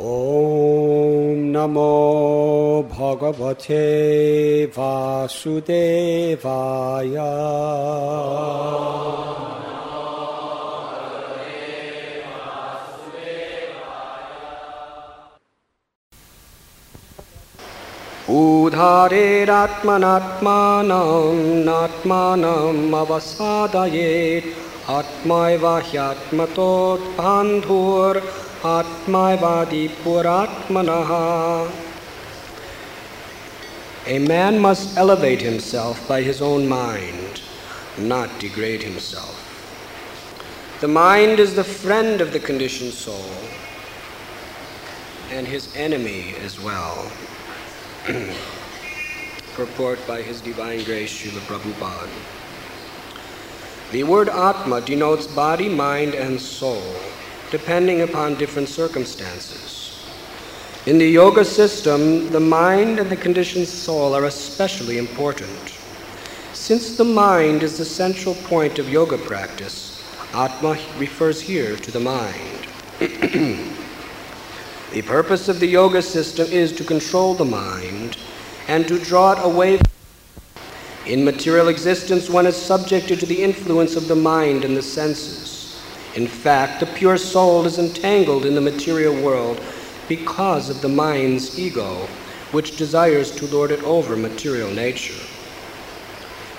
ॐ नमो भगवते वासुदेवाय। उदारेरात्मनात्मानं नात्मानम् अवसादयेत् आत्मैव Atmavadi Puratmanaha. A man must elevate himself by his own mind, not degrade himself. The mind is the friend of the conditioned soul and his enemy as well. Purport by His Divine Grace Srila Prabhupada. The word Atma denotes body, mind, and soul depending upon different circumstances. In the yoga system, the mind and the conditioned soul are especially important. Since the mind is the central point of yoga practice, Atma refers here to the mind. the purpose of the yoga system is to control the mind and to draw it away. In material existence, one is subjected to the influence of the mind and the senses. In fact, the pure soul is entangled in the material world because of the mind's ego, which desires to lord it over material nature.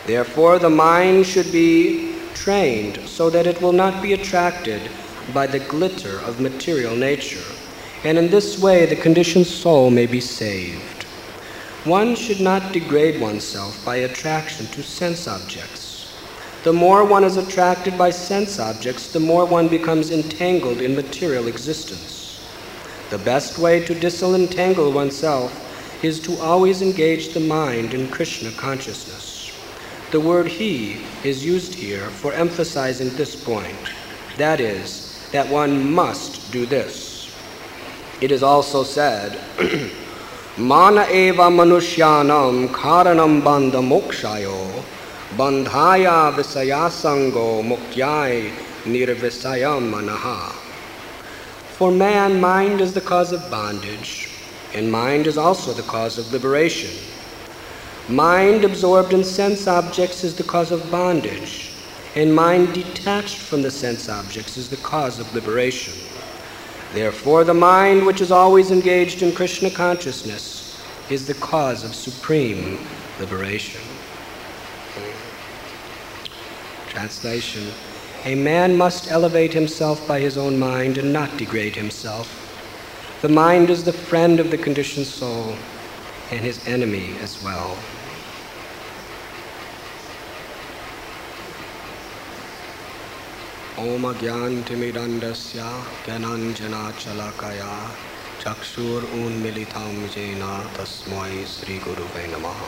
Therefore, the mind should be trained so that it will not be attracted by the glitter of material nature, and in this way the conditioned soul may be saved. One should not degrade oneself by attraction to sense objects. The more one is attracted by sense objects, the more one becomes entangled in material existence. The best way to disentangle oneself is to always engage the mind in Krishna consciousness. The word hi is used here for emphasizing this point. That is, that one must do this. It is also said, Mana eva manushyanam karanam bandha mokshayo bandhaya visayasango muktyai nirvisayam manaha. For man, mind is the cause of bondage, and mind is also the cause of liberation. Mind absorbed in sense objects is the cause of bondage, and mind detached from the sense objects is the cause of liberation. Therefore, the mind which is always engaged in Krishna consciousness is the cause of supreme liberation Translation A man must elevate himself by his own mind and not degrade himself. The mind is the friend of the conditioned soul and his enemy as well. ॐ ज्ञानतिमिदण्डस्य ज्ञानाञ्जनाचलाकया चक्षुरुन्मिलितं येन तस्मै श्रीगुरुवे नमः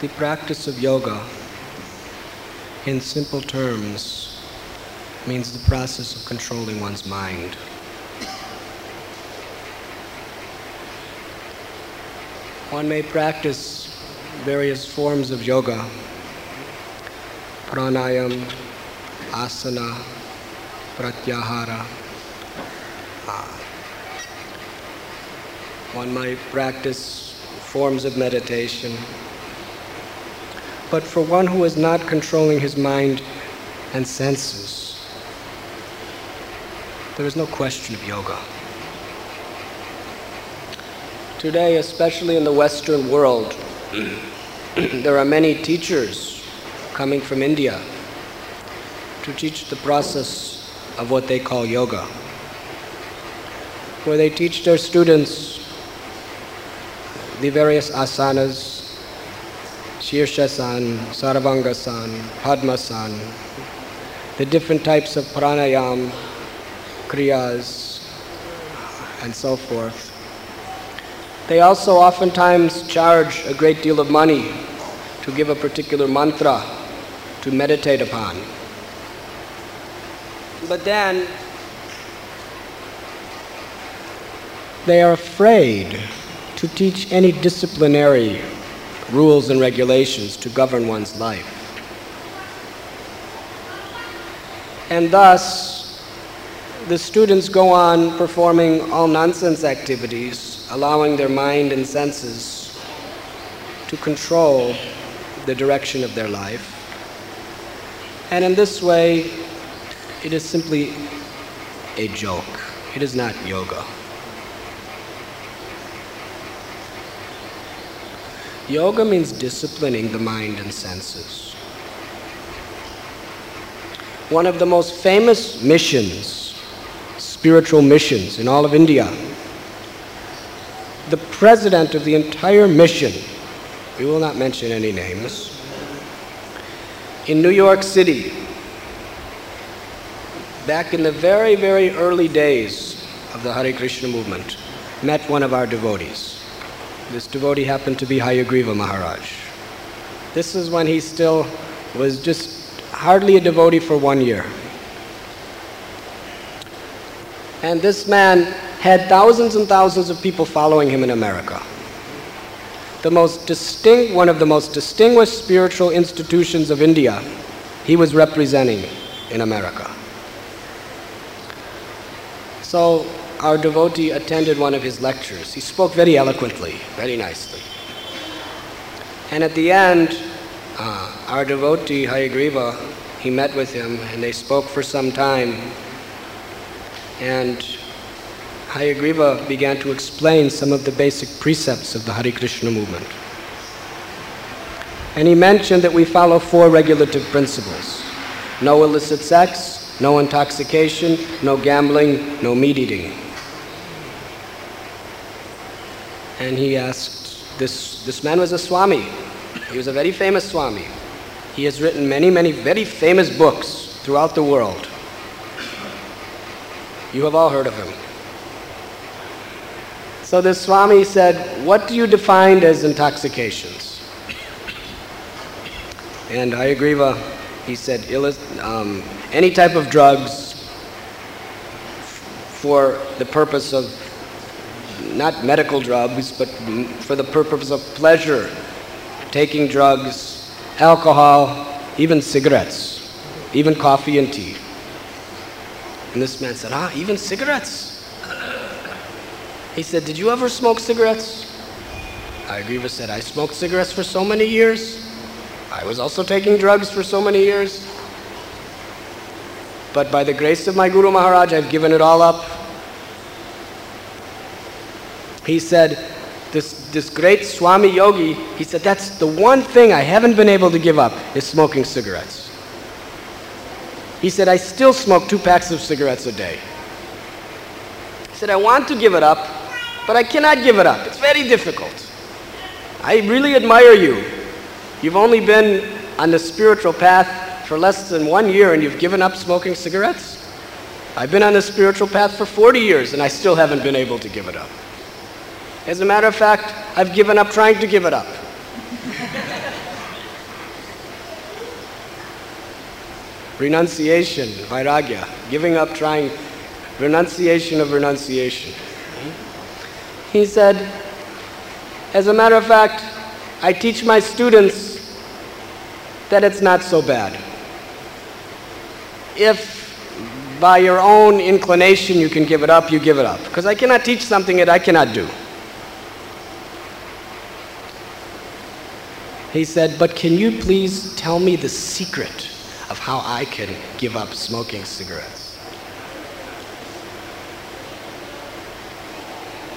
the practice of yoga, in simple terms, means the process of controlling one's mind. One may practice various forms of yoga pranayam, asana, pratyahara. One might practice forms of meditation. But for one who is not controlling his mind and senses, there is no question of yoga. Today, especially in the Western world, there are many teachers coming from India to teach the process of what they call yoga, where they teach their students the various asanas, Shirshasan, Sarvangasan, Padmasan, the different types of pranayam, kriyas, and so forth. They also oftentimes charge a great deal of money to give a particular mantra to meditate upon. But then they are afraid to teach any disciplinary rules and regulations to govern one's life. And thus, the students go on performing all nonsense activities, allowing their mind and senses to control the direction of their life. And in this way, it is simply a joke. It is not yoga. Yoga means disciplining the mind and senses. One of the most famous missions, spiritual missions in all of India, the president of the entire mission, we will not mention any names, in New York City, back in the very, very early days of the Hare Krishna movement, met one of our devotees. This devotee happened to be Hayagriva Maharaj. This is when he still was just hardly a devotee for one year. And this man had thousands and thousands of people following him in America. The most distinct, one of the most distinguished spiritual institutions of India, he was representing in America. So our devotee attended one of his lectures. He spoke very eloquently, very nicely. And at the end, uh, our devotee, Hayagriva, he met with him and they spoke for some time. And Hayagriva began to explain some of the basic precepts of the Hare Krishna movement. And he mentioned that we follow four regulative principles no illicit sex, no intoxication, no gambling, no meat eating. And he asked, this, this man was a Swami. He was a very famous Swami. He has written many, many very famous books throughout the world. You have all heard of him. So the Swami said, What do you define as intoxications? And Hayagriva, he said, um, any type of drugs for the purpose of not medical drugs, but for the purpose of pleasure, taking drugs, alcohol, even cigarettes, even coffee and tea. And this man said, Ah, even cigarettes? He said, Did you ever smoke cigarettes? Hayagriva said, I smoked cigarettes for so many years. I was also taking drugs for so many years. But by the grace of my Guru Maharaj, I've given it all up. He said, this, this great Swami Yogi, he said, that's the one thing I haven't been able to give up is smoking cigarettes. He said, I still smoke two packs of cigarettes a day. He said, I want to give it up, but I cannot give it up. It's very difficult. I really admire you. You've only been on the spiritual path for less than one year and you've given up smoking cigarettes? I've been on the spiritual path for 40 years and I still haven't been able to give it up. As a matter of fact, I've given up trying to give it up. renunciation, vairagya, giving up trying, renunciation of renunciation. He said, as a matter of fact, I teach my students that it's not so bad. If by your own inclination you can give it up, you give it up. Because I cannot teach something that I cannot do. He said, But can you please tell me the secret of how I can give up smoking cigarettes?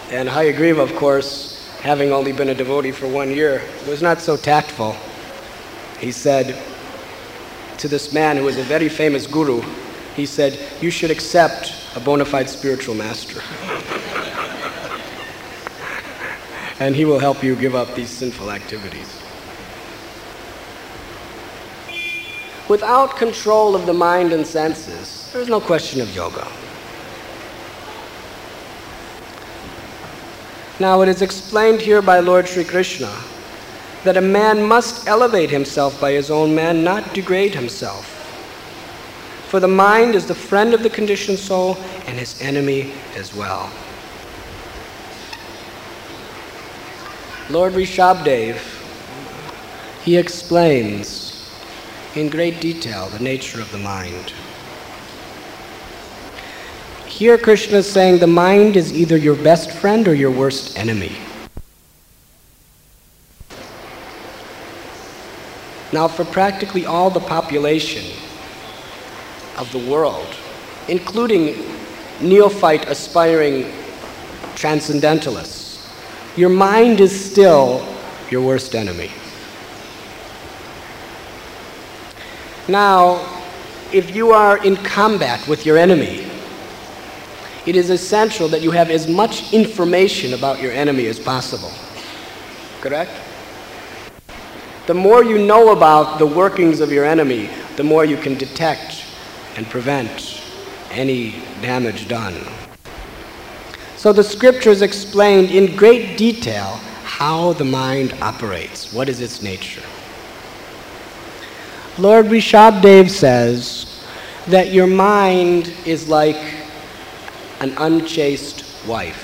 And Hayagriva, of course, having only been a devotee for one year, was not so tactful. He said to this man who was a very famous guru, he said, You should accept a bona fide spiritual master. and he will help you give up these sinful activities. Without control of the mind and senses, there's no question of yoga. Now, it is explained here by Lord Sri Krishna that a man must elevate himself by his own man, not degrade himself. For the mind is the friend of the conditioned soul and his enemy as well. Lord Rishabdev, he explains in great detail the nature of the mind. Here, Krishna is saying the mind is either your best friend or your worst enemy. Now, for practically all the population of the world, including neophyte aspiring transcendentalists, your mind is still your worst enemy. Now, if you are in combat with your enemy, it is essential that you have as much information about your enemy as possible. Correct? The more you know about the workings of your enemy, the more you can detect and prevent any damage done. So the scriptures explained in great detail how the mind operates, what is its nature. Lord Rishabdev says that your mind is like an unchaste wife.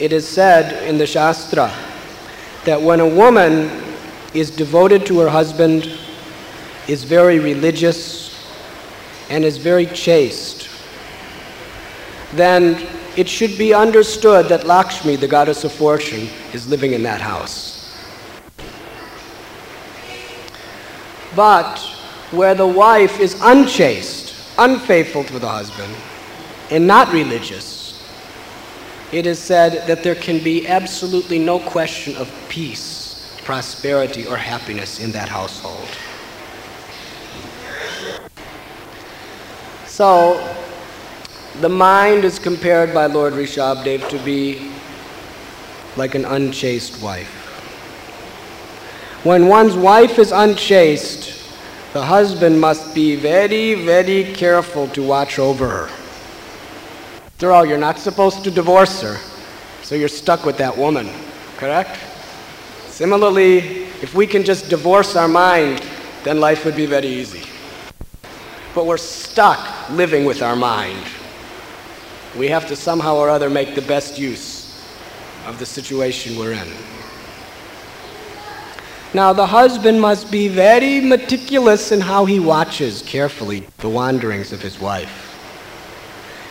It is said in the Shastra that when a woman is devoted to her husband, is very religious, and is very chaste, then it should be understood that Lakshmi, the goddess of fortune, is living in that house. But where the wife is unchaste, unfaithful to the husband, and not religious, it is said that there can be absolutely no question of peace, prosperity, or happiness in that household. So, the mind is compared by Lord Rishabdev to be like an unchaste wife. When one's wife is unchaste, the husband must be very, very careful to watch over her. After all, you're not supposed to divorce her, so you're stuck with that woman, correct? Similarly, if we can just divorce our mind, then life would be very easy. But we're stuck living with our mind. We have to somehow or other make the best use of the situation we're in. Now, the husband must be very meticulous in how he watches carefully the wanderings of his wife.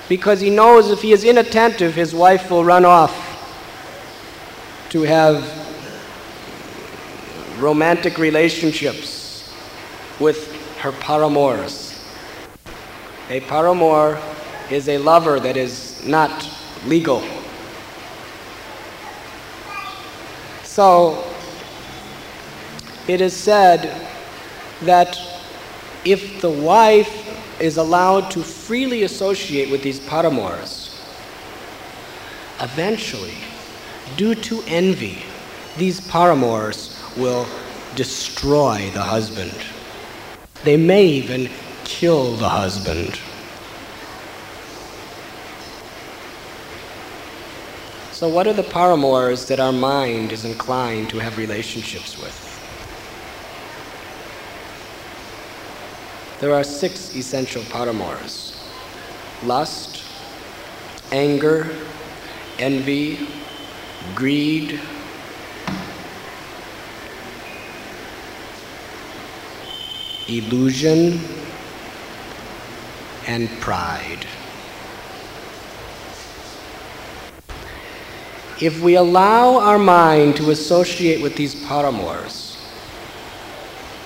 Because he knows if he is inattentive, his wife will run off to have romantic relationships with her paramours. A paramour is a lover that is not legal. So, it is said that if the wife is allowed to freely associate with these paramours, eventually, due to envy, these paramours will destroy the husband. They may even kill the husband. So, what are the paramours that our mind is inclined to have relationships with? There are six essential paramours lust, anger, envy, greed, illusion, and pride. If we allow our mind to associate with these paramours,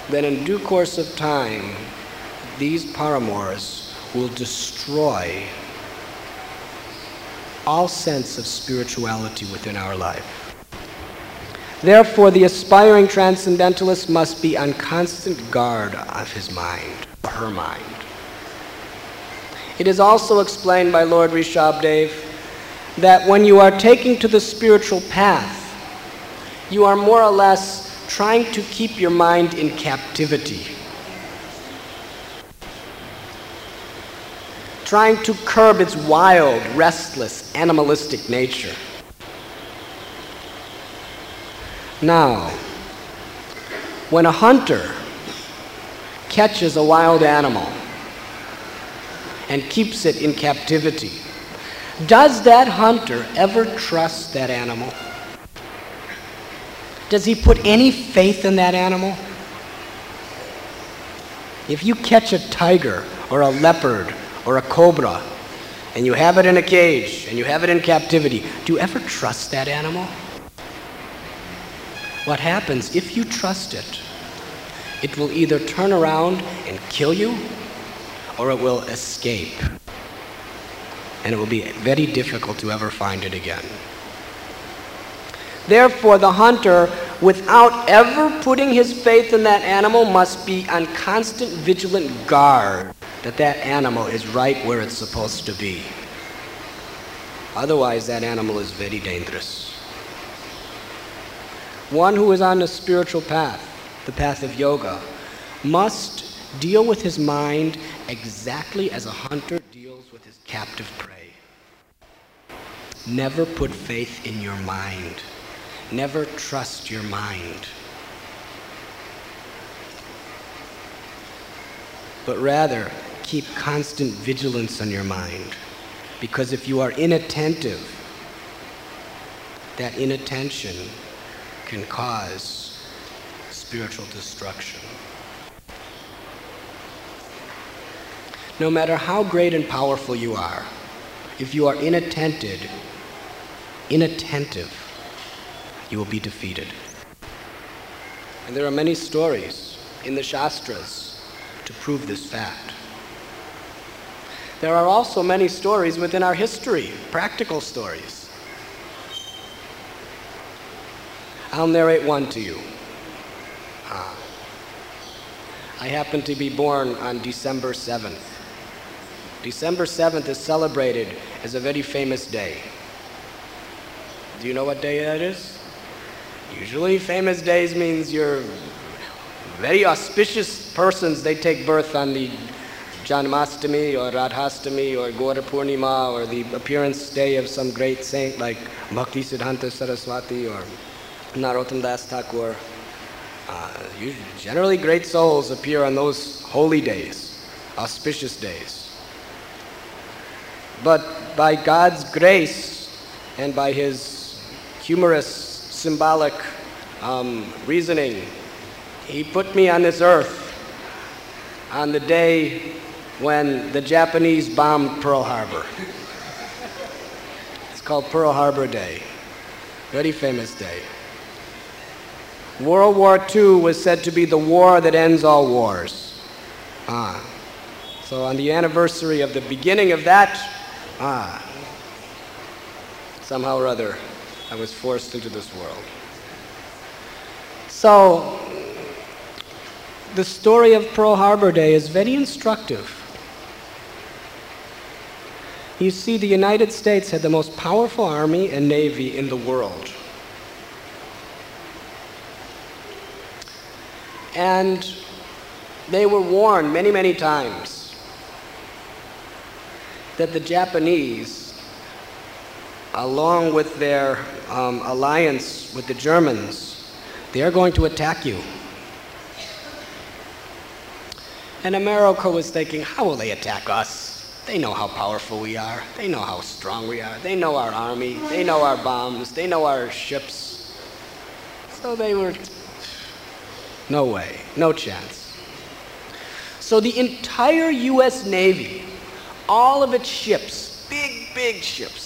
then in due course of time, these paramours will destroy all sense of spirituality within our life. Therefore, the aspiring transcendentalist must be on constant guard of his mind, her mind. It is also explained by Lord Rishabdev that when you are taking to the spiritual path, you are more or less trying to keep your mind in captivity. Trying to curb its wild, restless, animalistic nature. Now, when a hunter catches a wild animal and keeps it in captivity, does that hunter ever trust that animal? Does he put any faith in that animal? If you catch a tiger or a leopard or a cobra and you have it in a cage and you have it in captivity, do you ever trust that animal? What happens if you trust it? It will either turn around and kill you or it will escape. And it will be very difficult to ever find it again. Therefore, the hunter, without ever putting his faith in that animal, must be on constant vigilant guard that that animal is right where it's supposed to be. Otherwise, that animal is very dangerous. One who is on the spiritual path, the path of yoga, must deal with his mind exactly as a hunter deals with his captive prey. Never put faith in your mind. Never trust your mind. But rather, keep constant vigilance on your mind. Because if you are inattentive, that inattention can cause spiritual destruction. No matter how great and powerful you are, if you are inattentive, inattentive, you will be defeated. And there are many stories in the Shastras to prove this fact. There are also many stories within our history, practical stories. I'll narrate one to you. Ah. I happen to be born on December 7th. December 7th is celebrated as a very famous day. Do you know what day that is? Usually, famous days means you're very auspicious persons. They take birth on the Janmastami or Radhastami or Gaura Purnima or the appearance day of some great saint like Bhakti Siddhanta Saraswati or Narottam Das Thakur. Uh, generally, great souls appear on those holy days, auspicious days. But by God's grace and by His humorous symbolic um, reasoning. He put me on this earth on the day when the Japanese bombed Pearl Harbor. It's called Pearl Harbor Day. Very famous day. World War II was said to be the war that ends all wars. Ah. So on the anniversary of the beginning of that, ah, somehow or other, I was forced into this world. So, the story of Pearl Harbor Day is very instructive. You see, the United States had the most powerful army and navy in the world. And they were warned many, many times that the Japanese along with their um, alliance with the Germans, they are going to attack you. And America was thinking, how will they attack us? They know how powerful we are. They know how strong we are. They know our army. They know our bombs. They know our ships. So they were, no way, no chance. So the entire US Navy, all of its ships, big, big ships,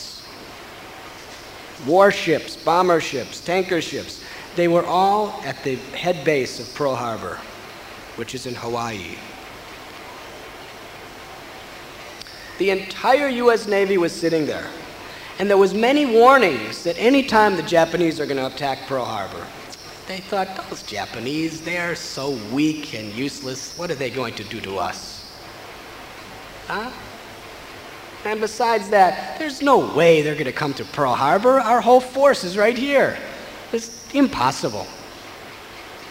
warships, bomber ships, tanker ships. They were all at the head base of Pearl Harbor, which is in Hawaii. The entire US Navy was sitting there. And there was many warnings that any time the Japanese are going to attack Pearl Harbor, they thought, those Japanese, they're so weak and useless. What are they going to do to us? Huh? And besides that, there's no way they're going to come to Pearl Harbor. Our whole force is right here. It's impossible.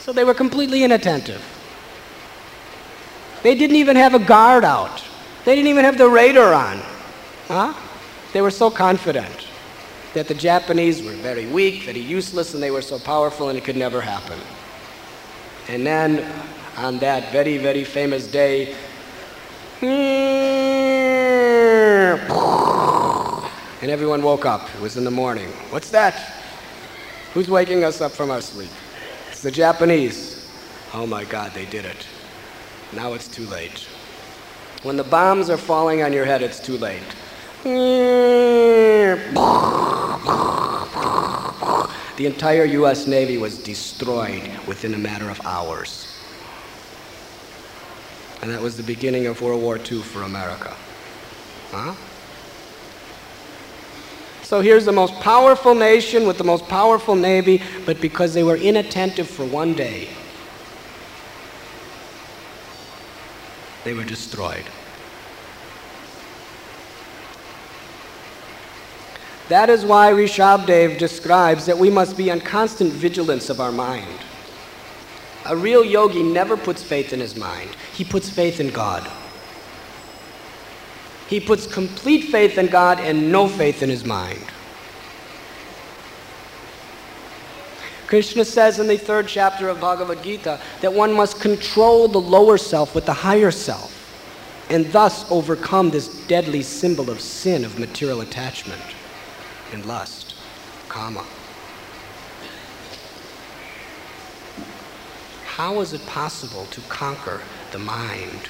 So they were completely inattentive. They didn't even have a guard out. They didn't even have the radar on. Huh? They were so confident that the Japanese were very weak, very useless, and they were so powerful and it could never happen. And then on that very, very famous day, hmm, and everyone woke up. It was in the morning. What's that? Who's waking us up from our sleep? It's the Japanese. Oh my God, they did it. Now it's too late. When the bombs are falling on your head, it's too late. The entire US Navy was destroyed within a matter of hours. And that was the beginning of World War II for America. Huh? So here's the most powerful nation with the most powerful navy, but because they were inattentive for one day, they were destroyed. That is why Rishabdev describes that we must be on constant vigilance of our mind. A real yogi never puts faith in his mind, he puts faith in God. He puts complete faith in God and no faith in his mind. Krishna says in the third chapter of Bhagavad Gita that one must control the lower self with the higher self and thus overcome this deadly symbol of sin of material attachment and lust, kama. How is it possible to conquer the mind?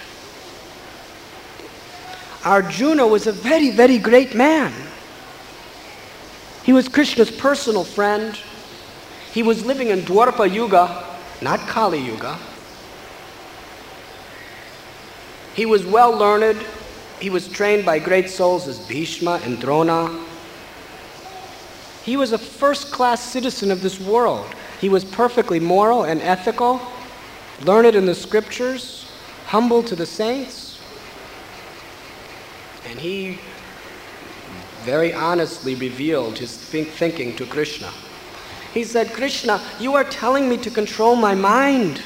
Arjuna was a very, very great man. He was Krishna's personal friend. He was living in Dwapara Yuga, not Kali Yuga. He was well learned. He was trained by great souls as Bhishma and Drona. He was a first class citizen of this world. He was perfectly moral and ethical, learned in the scriptures, humble to the saints. And he very honestly revealed his think thinking to Krishna. He said, Krishna, you are telling me to control my mind.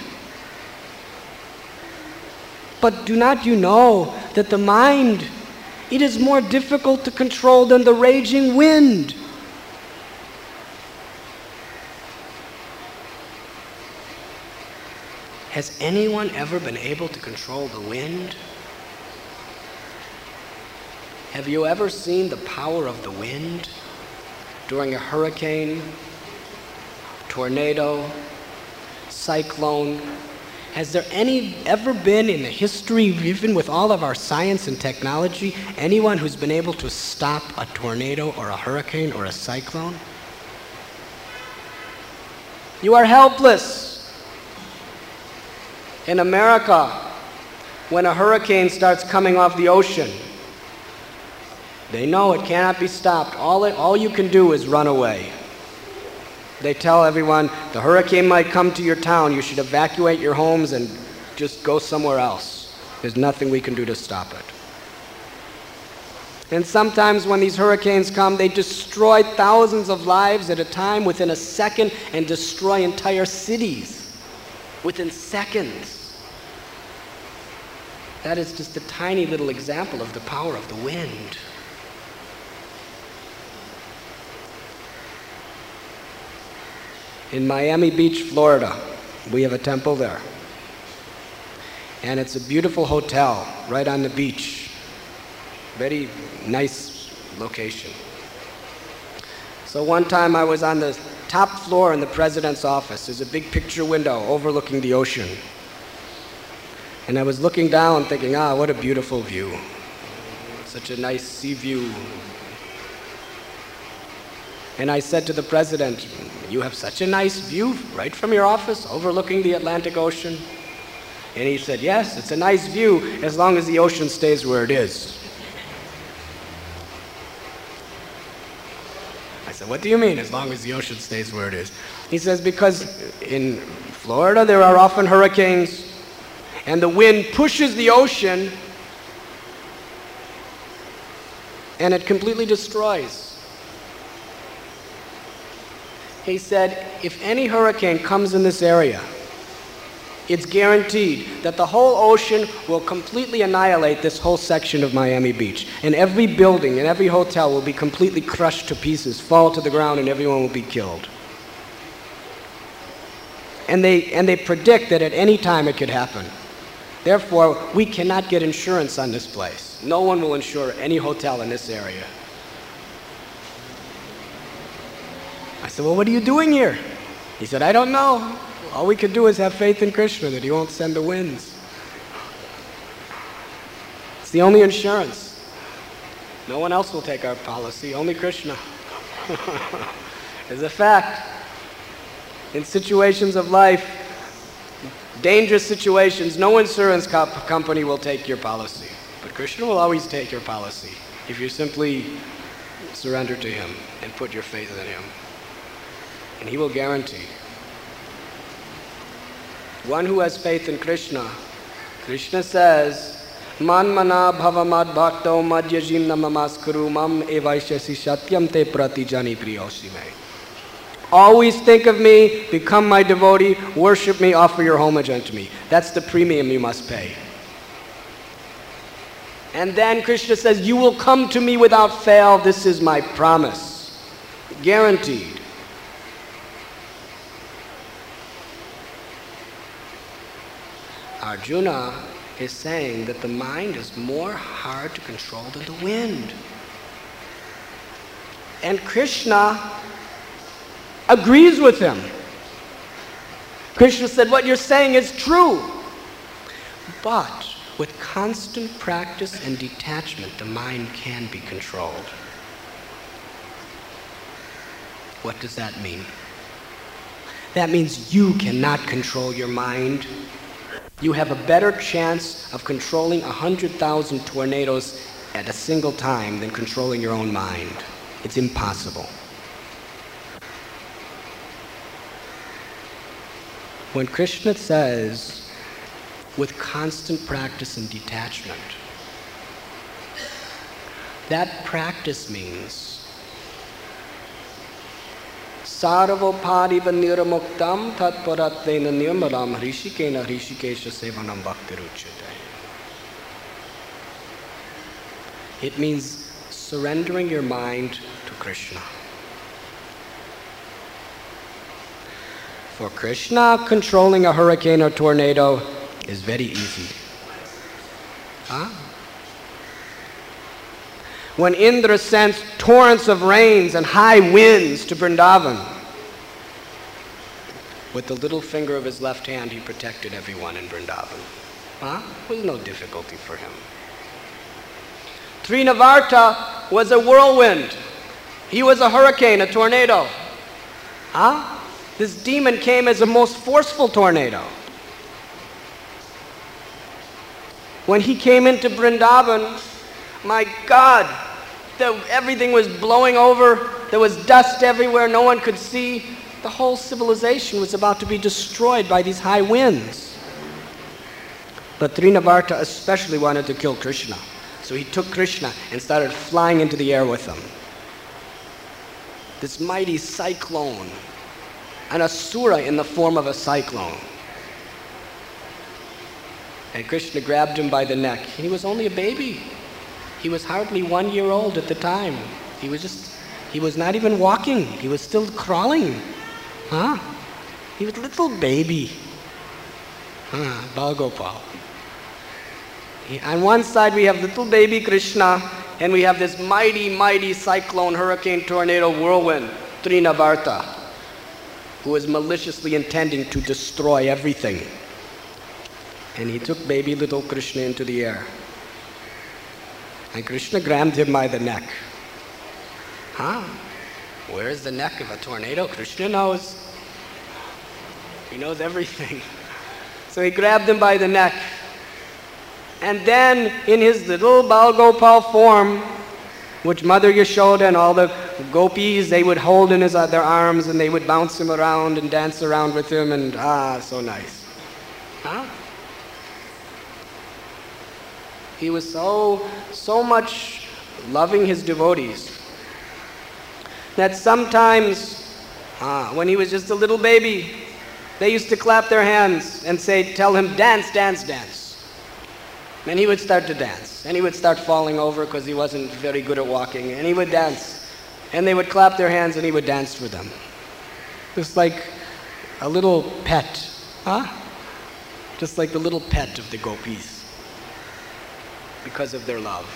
But do not you know that the mind, it is more difficult to control than the raging wind? Has anyone ever been able to control the wind? Have you ever seen the power of the wind during a hurricane, tornado, cyclone? Has there any ever been in the history, even with all of our science and technology, anyone who's been able to stop a tornado or a hurricane or a cyclone? You are helpless. In America, when a hurricane starts coming off the ocean, they know it cannot be stopped. All, it, all you can do is run away. They tell everyone the hurricane might come to your town. You should evacuate your homes and just go somewhere else. There's nothing we can do to stop it. And sometimes when these hurricanes come, they destroy thousands of lives at a time within a second and destroy entire cities within seconds. That is just a tiny little example of the power of the wind. In Miami Beach, Florida, we have a temple there. And it's a beautiful hotel right on the beach. Very nice location. So one time I was on the top floor in the president's office. There's a big picture window overlooking the ocean. And I was looking down thinking, ah, what a beautiful view. Such a nice sea view. And I said to the president, You have such a nice view right from your office overlooking the Atlantic Ocean. And he said, Yes, it's a nice view as long as the ocean stays where it is. I said, What do you mean, as long as the ocean stays where it is? He says, Because in Florida there are often hurricanes, and the wind pushes the ocean and it completely destroys. He said, if any hurricane comes in this area, it's guaranteed that the whole ocean will completely annihilate this whole section of Miami Beach. And every building and every hotel will be completely crushed to pieces, fall to the ground, and everyone will be killed. And they, and they predict that at any time it could happen. Therefore, we cannot get insurance on this place. No one will insure any hotel in this area. Said, Well, what are you doing here? He said, I don't know. All we could do is have faith in Krishna that he won't send the winds. It's the only insurance. No one else will take our policy, only Krishna. it's a fact. In situations of life, dangerous situations, no insurance company will take your policy. But Krishna will always take your policy if you simply surrender to Him and put your faith in Him. And He will guarantee. One who has faith in Krishna, Krishna says, Manmana bhavamad bhakto madhyajim mam evaishyasi satyam te pratijani priyosime. Always think of me, become my devotee, worship me, offer your homage unto me. That's the premium you must pay. And then Krishna says, You will come to me without fail. This is my promise. Guaranteed. Arjuna is saying that the mind is more hard to control than the wind. And Krishna agrees with him. Krishna said, What you're saying is true. But with constant practice and detachment, the mind can be controlled. What does that mean? That means you cannot control your mind. You have a better chance of controlling 100,000 tornadoes at a single time than controlling your own mind. It's impossible. When Krishna says, with constant practice and detachment, that practice means niramuktam tatparatvena hrishikena hrishikesha sevanam. It means surrendering your mind to Krishna. For Krishna, controlling a hurricane or tornado is very easy. Huh? When Indra sent torrents of rains and high winds to Vrindavan, with the little finger of his left hand, he protected everyone in Vrindavan. Huh? It was no difficulty for him. Trinavarta was a whirlwind. He was a hurricane, a tornado. Huh? This demon came as a most forceful tornado. When he came into Brindavan, my God, the, everything was blowing over. There was dust everywhere. No one could see. The whole civilization was about to be destroyed by these high winds. But Trinavarta especially wanted to kill Krishna. So he took Krishna and started flying into the air with him. This mighty cyclone an asura in the form of a cyclone. And Krishna grabbed him by the neck. He was only a baby. He was hardly one year old at the time. He was just, he was not even walking. He was still crawling. Huh? He was a little baby. Huh, Balgopal. On one side we have little baby Krishna, and we have this mighty, mighty cyclone, hurricane, tornado, whirlwind, Trinavarta who was maliciously intending to destroy everything. And he took baby little Krishna into the air. And Krishna grabbed him by the neck. Huh? Where's the neck of a tornado? Krishna knows. He knows everything. So he grabbed him by the neck. And then, in his little Balgopal form, which Mother Yashoda and all the gopis they would hold in his, uh, their arms and they would bounce him around and dance around with him and ah, so nice. Huh? He was so, so much loving his devotees that sometimes, ah, when he was just a little baby, they used to clap their hands and say, tell him, dance, dance, dance. And he would start to dance. And he would start falling over because he wasn't very good at walking. And he would dance. And they would clap their hands and he would dance for them. Just like a little pet. Huh? Just like the little pet of the gopis. Because of their love.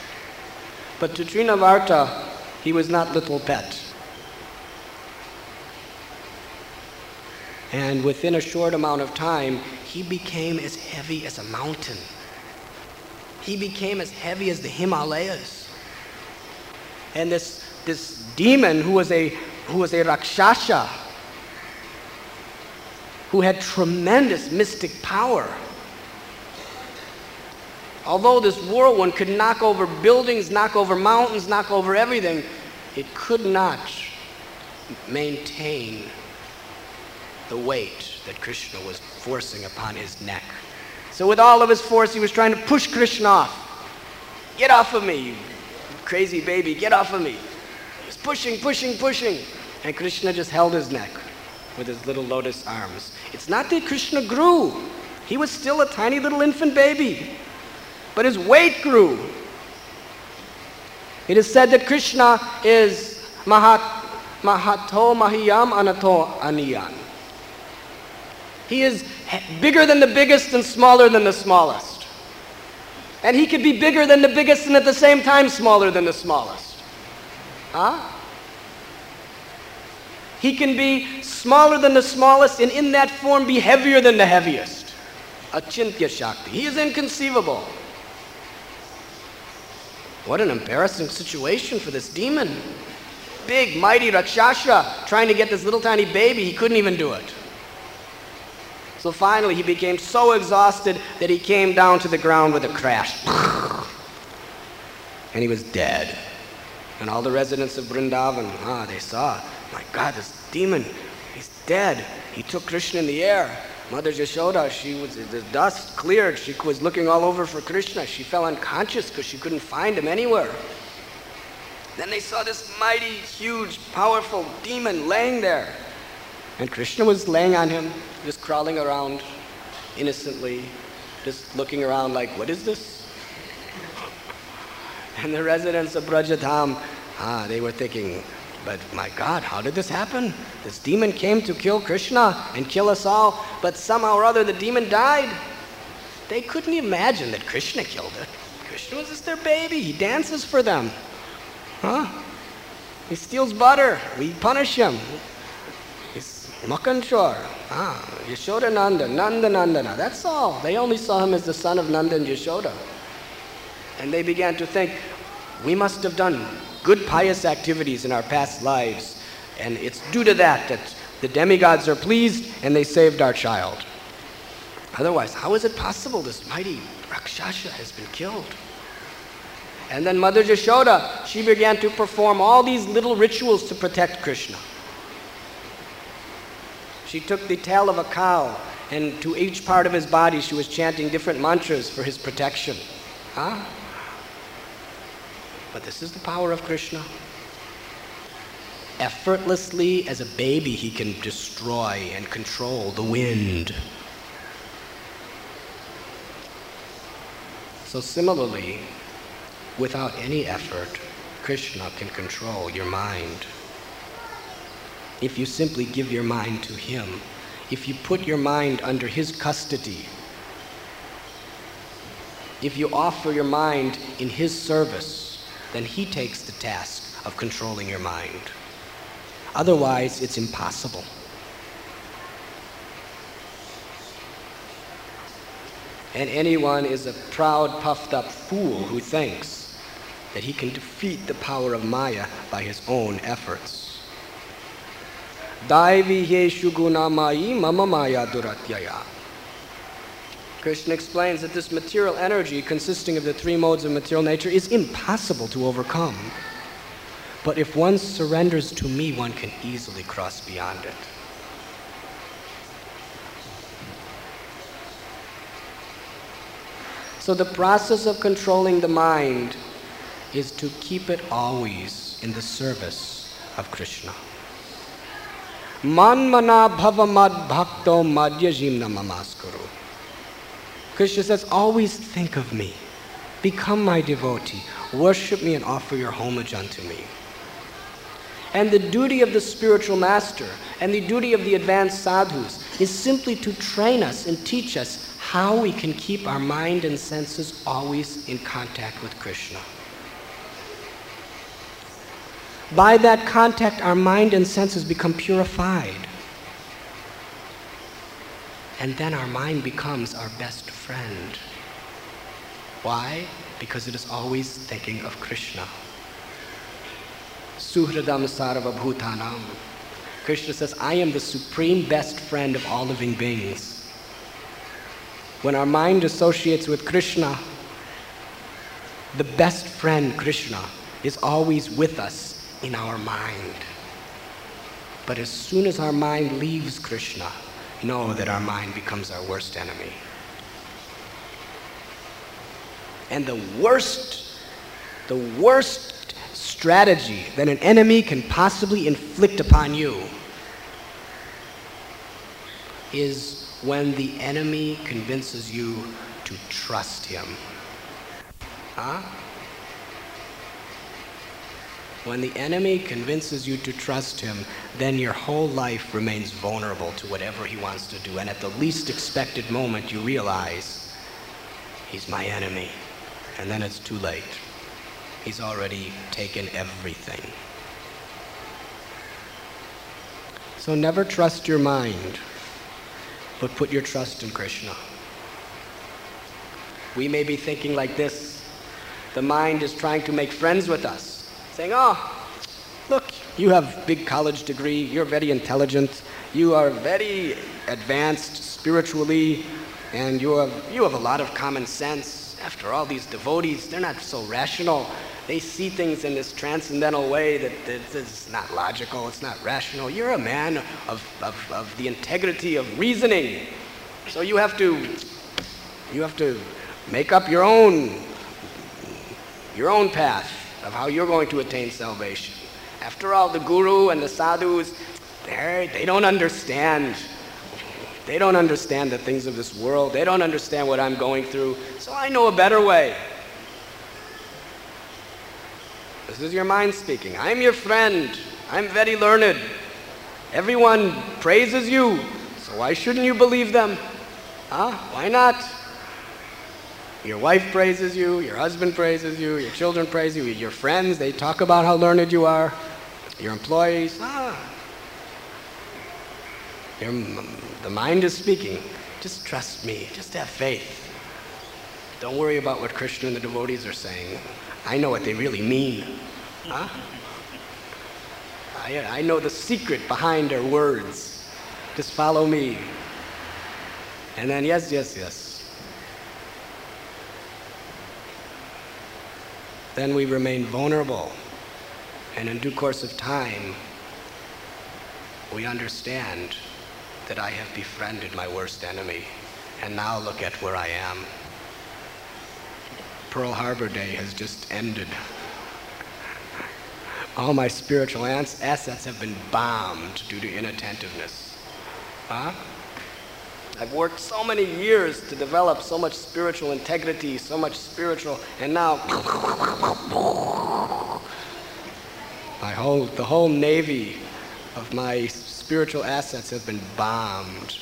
But to Trinavarta, he was not little pet. And within a short amount of time, he became as heavy as a mountain. he became as heavy as the Himalayas. And this, this demon who was a, who was a Rakshasa, who had tremendous mystic power. Although this whirlwind could knock over buildings, knock over mountains, knock over everything, it could not maintain the weight that Krishna was forcing upon his neck. So, with all of his force, he was trying to push Krishna off. Get off of me, you crazy baby, get off of me. He was pushing, pushing, pushing. And Krishna just held his neck with his little lotus arms. It's not that Krishna grew, he was still a tiny little infant baby, but his weight grew. It is said that Krishna is Mahat, Mahato Mahiyam Anato Aniyan. He is bigger than the biggest and smaller than the smallest. And he could be bigger than the biggest and at the same time smaller than the smallest. Huh? He can be smaller than the smallest and in that form be heavier than the heaviest. Achintya Shakti. He is inconceivable. What an embarrassing situation for this demon. Big, mighty Rakshasa trying to get this little tiny baby, he couldn't even do it. So finally, he became so exhausted that he came down to the ground with a crash. And he was dead. And all the residents of Vrindavan, ah, they saw, my God, this demon, he's dead. He took Krishna in the air. Mother Yashoda, she was, the dust cleared. She was looking all over for Krishna. She fell unconscious because she couldn't find him anywhere. Then they saw this mighty, huge, powerful demon laying there. And Krishna was laying on him, just crawling around innocently, just looking around like, what is this? And the residents of Brajadham, ah, they were thinking, but my God, how did this happen? This demon came to kill Krishna and kill us all, but somehow or other the demon died. They couldn't imagine that Krishna killed it. Krishna was just their baby. He dances for them. Huh? He steals butter. We punish him. He's Makanchor. Ah, Yashoda Nanda, Nanda Nandana. That's all. They only saw him as the son of Nanda and Yashoda. And they began to think, we must have done good pious activities in our past lives. And it's due to that that the demigods are pleased and they saved our child. Otherwise, how is it possible this mighty Rakshasa has been killed? And then Mother Yashoda, she began to perform all these little rituals to protect Krishna. She took the tail of a cow, and to each part of his body, she was chanting different mantras for his protection. Huh? But this is the power of Krishna. Effortlessly, as a baby, he can destroy and control the wind. So, similarly, without any effort, Krishna can control your mind. If you simply give your mind to him, if you put your mind under his custody, if you offer your mind in his service, then he takes the task of controlling your mind. Otherwise, it's impossible. And anyone is a proud, puffed up fool who thinks that he can defeat the power of Maya by his own efforts. Daivi yeshu gunamayi mama maya duratyaya. Krishna explains that this material energy, consisting of the three modes of material nature, is impossible to overcome. But if one surrenders to me, one can easily cross beyond it. So the process of controlling the mind is to keep it always in the service of Krishna. Manmana bhavamad bhakto madhyajimna mamaskuru. Krishna says, always think of me. Become my devotee. Worship me and offer your homage unto me. And the duty of the spiritual master and the duty of the advanced sadhus is simply to train us and teach us how we can keep our mind and senses always in contact with Krishna. By that contact, our mind and senses become purified. And then our mind becomes our best friend. Why? Because it is always thinking of Krishna. Suhradam sarva bhutanam. Krishna says, I am the supreme best friend of all living beings. When our mind associates with Krishna, the best friend, Krishna, is always with us in our mind. But as soon as our mind leaves Krishna, know that our mind becomes our worst enemy. And the worst, the worst strategy that an enemy can possibly inflict upon you is when the enemy convinces you to trust him. Huh? When the enemy convinces you to trust him, then your whole life remains vulnerable to whatever he wants to do. And at the least expected moment, you realize he's my enemy. And then it's too late. He's already taken everything. So never trust your mind, but put your trust in Krishna. We may be thinking like this the mind is trying to make friends with us, saying, Oh, look, you have big college degree, you're very intelligent, you are very advanced spiritually, and you have, you have a lot of common sense. After all, these devotees, they're not so rational. They see things in this transcendental way that, not logical, it's not rational. You're a man of, of, of the integrity of reasoning. So you have to, you have to make up your own your own path of how you're going to attain salvation. After all, the guru and the sadhus, they don't understand. They don't understand the things of this world. They don't understand what I'm going through. So I know a better way. This is your mind speaking. I'm your friend. I'm very learned. Everyone praises you. So why shouldn't you believe them? Huh? Why not? Your wife praises you, your husband praises you, your children praise you, your friends, they talk about how learned you are, your employees, ah. Your, the mind is speaking. Just trust me, just have faith. Don't worry about what Krishna and the devotees are saying. I know what they really mean. Huh? I, I know the secret behind their words. Just follow me. And then, yes, yes, yes. then we remain vulnerable. And in due course of time, we understand that I have befriended my worst enemy. And now look at where I am. Pearl Harbor Day has just ended. All my spiritual assets have been bombed due to inattentiveness. Huh? I've worked so many years to develop so much spiritual integrity, so much spiritual, and now my whole, the whole navy of my spiritual assets have been bombed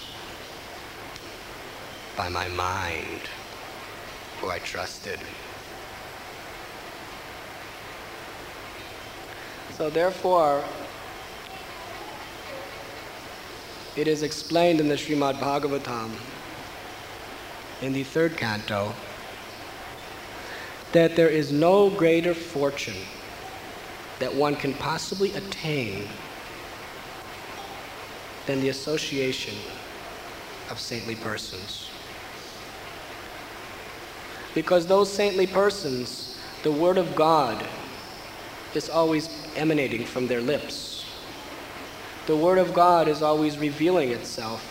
by my mind, who I trusted. So therefore, It is explained in the Srimad Bhagavatam in the third canto that there is no greater fortune that one can possibly attain than the association of saintly persons. Because those saintly persons, the Word of God is always emanating from their lips the Word of God is always revealing itself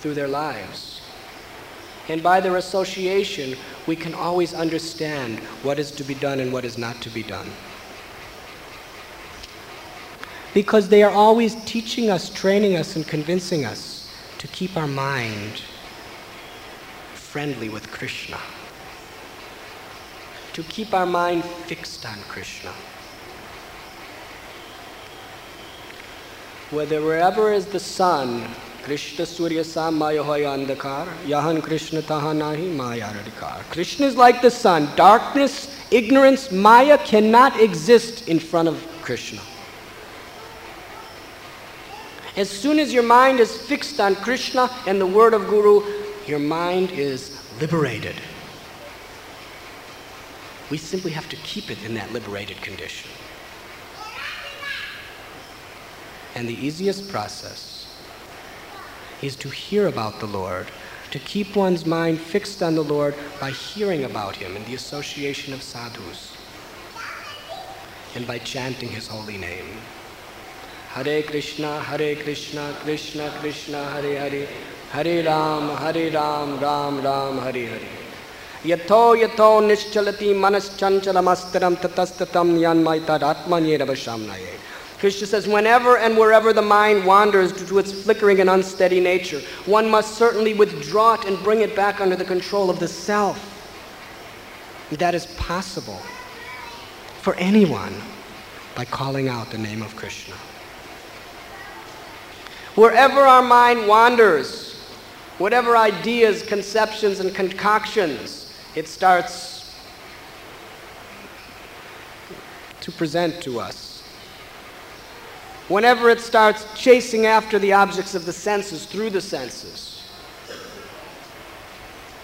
through their lives. And by their association, we can always understand what is to be done and what is not to be done. Because they are always teaching us, training us, and convincing us to keep our mind friendly with Krishna, to keep our mind fixed on Krishna. whether wherever is the sun, Krishna Surya Sam Maya Andakar, Yahan Krishna Taha Nahi Maya Radikar. Krishna is like the sun. Darkness, ignorance, Maya cannot exist in front of Krishna. As soon as your mind is fixed on Krishna and the word of Guru, your mind is liberated. We simply have to keep it in that liberated condition. And the easiest process is to hear about the Lord, to keep one's mind fixed on the Lord by hearing about Him in the association of sadhus and by chanting His holy name. Hare Krishna, Hare Krishna, Krishna Krishna, Hare Hare, Hare Ram, Hare Ram, Ram Ram, Hare Hare. यथो यथो निश्चलति मनश्चंचलमस्तरम ततस्ततम yanmaitadatmanyeravasamnaye. Krishna says, whenever and wherever the mind wanders due to its flickering and unsteady nature, one must certainly withdraw it and bring it back under the control of the self. That is possible for anyone by calling out the name of Krishna. Wherever our mind wanders, whatever ideas, conceptions, and concoctions it starts to present to us. Whenever it starts chasing after the objects of the senses through the senses,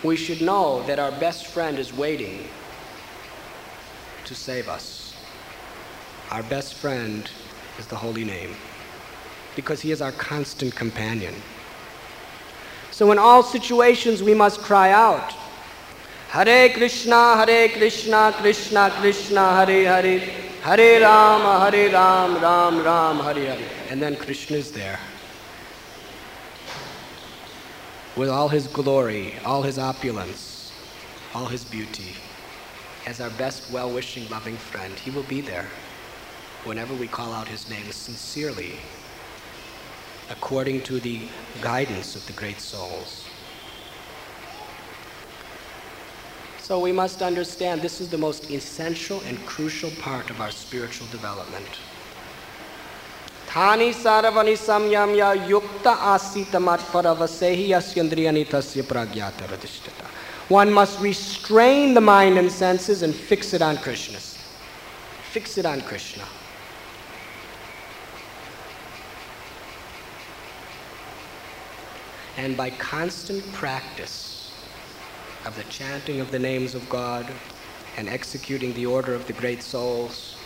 we should know that our best friend is waiting to save us. Our best friend is the holy name because he is our constant companion. So, in all situations, we must cry out Hare Krishna, Hare Krishna, Krishna Krishna, Hare Hare, Hare Rama, Hare Ram, Ram Ram, Hare Hare. And then Krishna is there. With all his glory, all his opulence, all his beauty, as our best, well wishing, loving friend, he will be there whenever we call out his name sincerely, according to the guidance of the great souls. So we must understand this is the most essential and crucial part of our spiritual development. Thani saravani samyamya yukta asita. One must restrain the mind and senses and fix it on Krishna. Fix it on Krishna. And by constant practice, of the chanting of the names of God and executing the order of the great souls,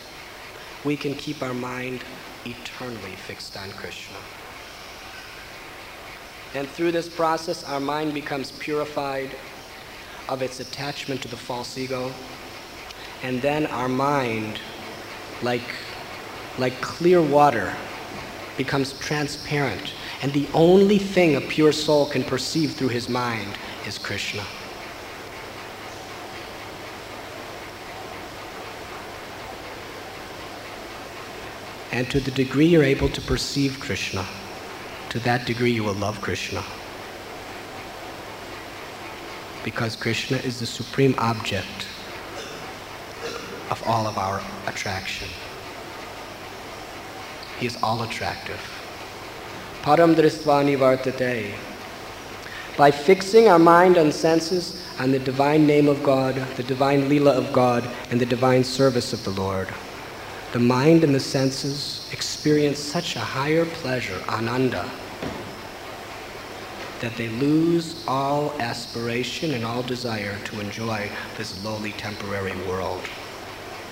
we can keep our mind eternally fixed on Krishna. And through this process, our mind becomes purified of its attachment to the false ego. And then our mind, like, like clear water, becomes transparent. And the only thing a pure soul can perceive through his mind is Krishna. And to the degree you're able to perceive Krishna, to that degree you will love Krishna. Because Krishna is the supreme object of all of our attraction. He is all attractive. Param dristvani vartate. By fixing our mind and senses on the divine name of God, the divine Leela of God, and the divine service of the Lord the mind and the senses experience such a higher pleasure, ananda, that they lose all aspiration and all desire to enjoy this lowly temporary world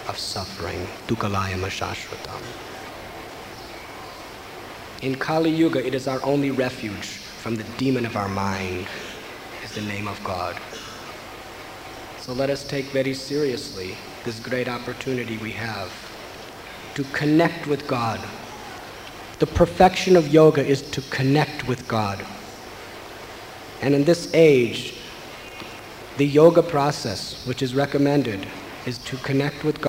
of suffering, dukkhalayama shashvatam. In Kali Yuga, it is our only refuge from the demon of our mind, is the name of God. So let us take very seriously this great opportunity we have to connect with God. The perfection of yoga is to connect with God. And in this age, the yoga process, which is recommended, is to connect with God.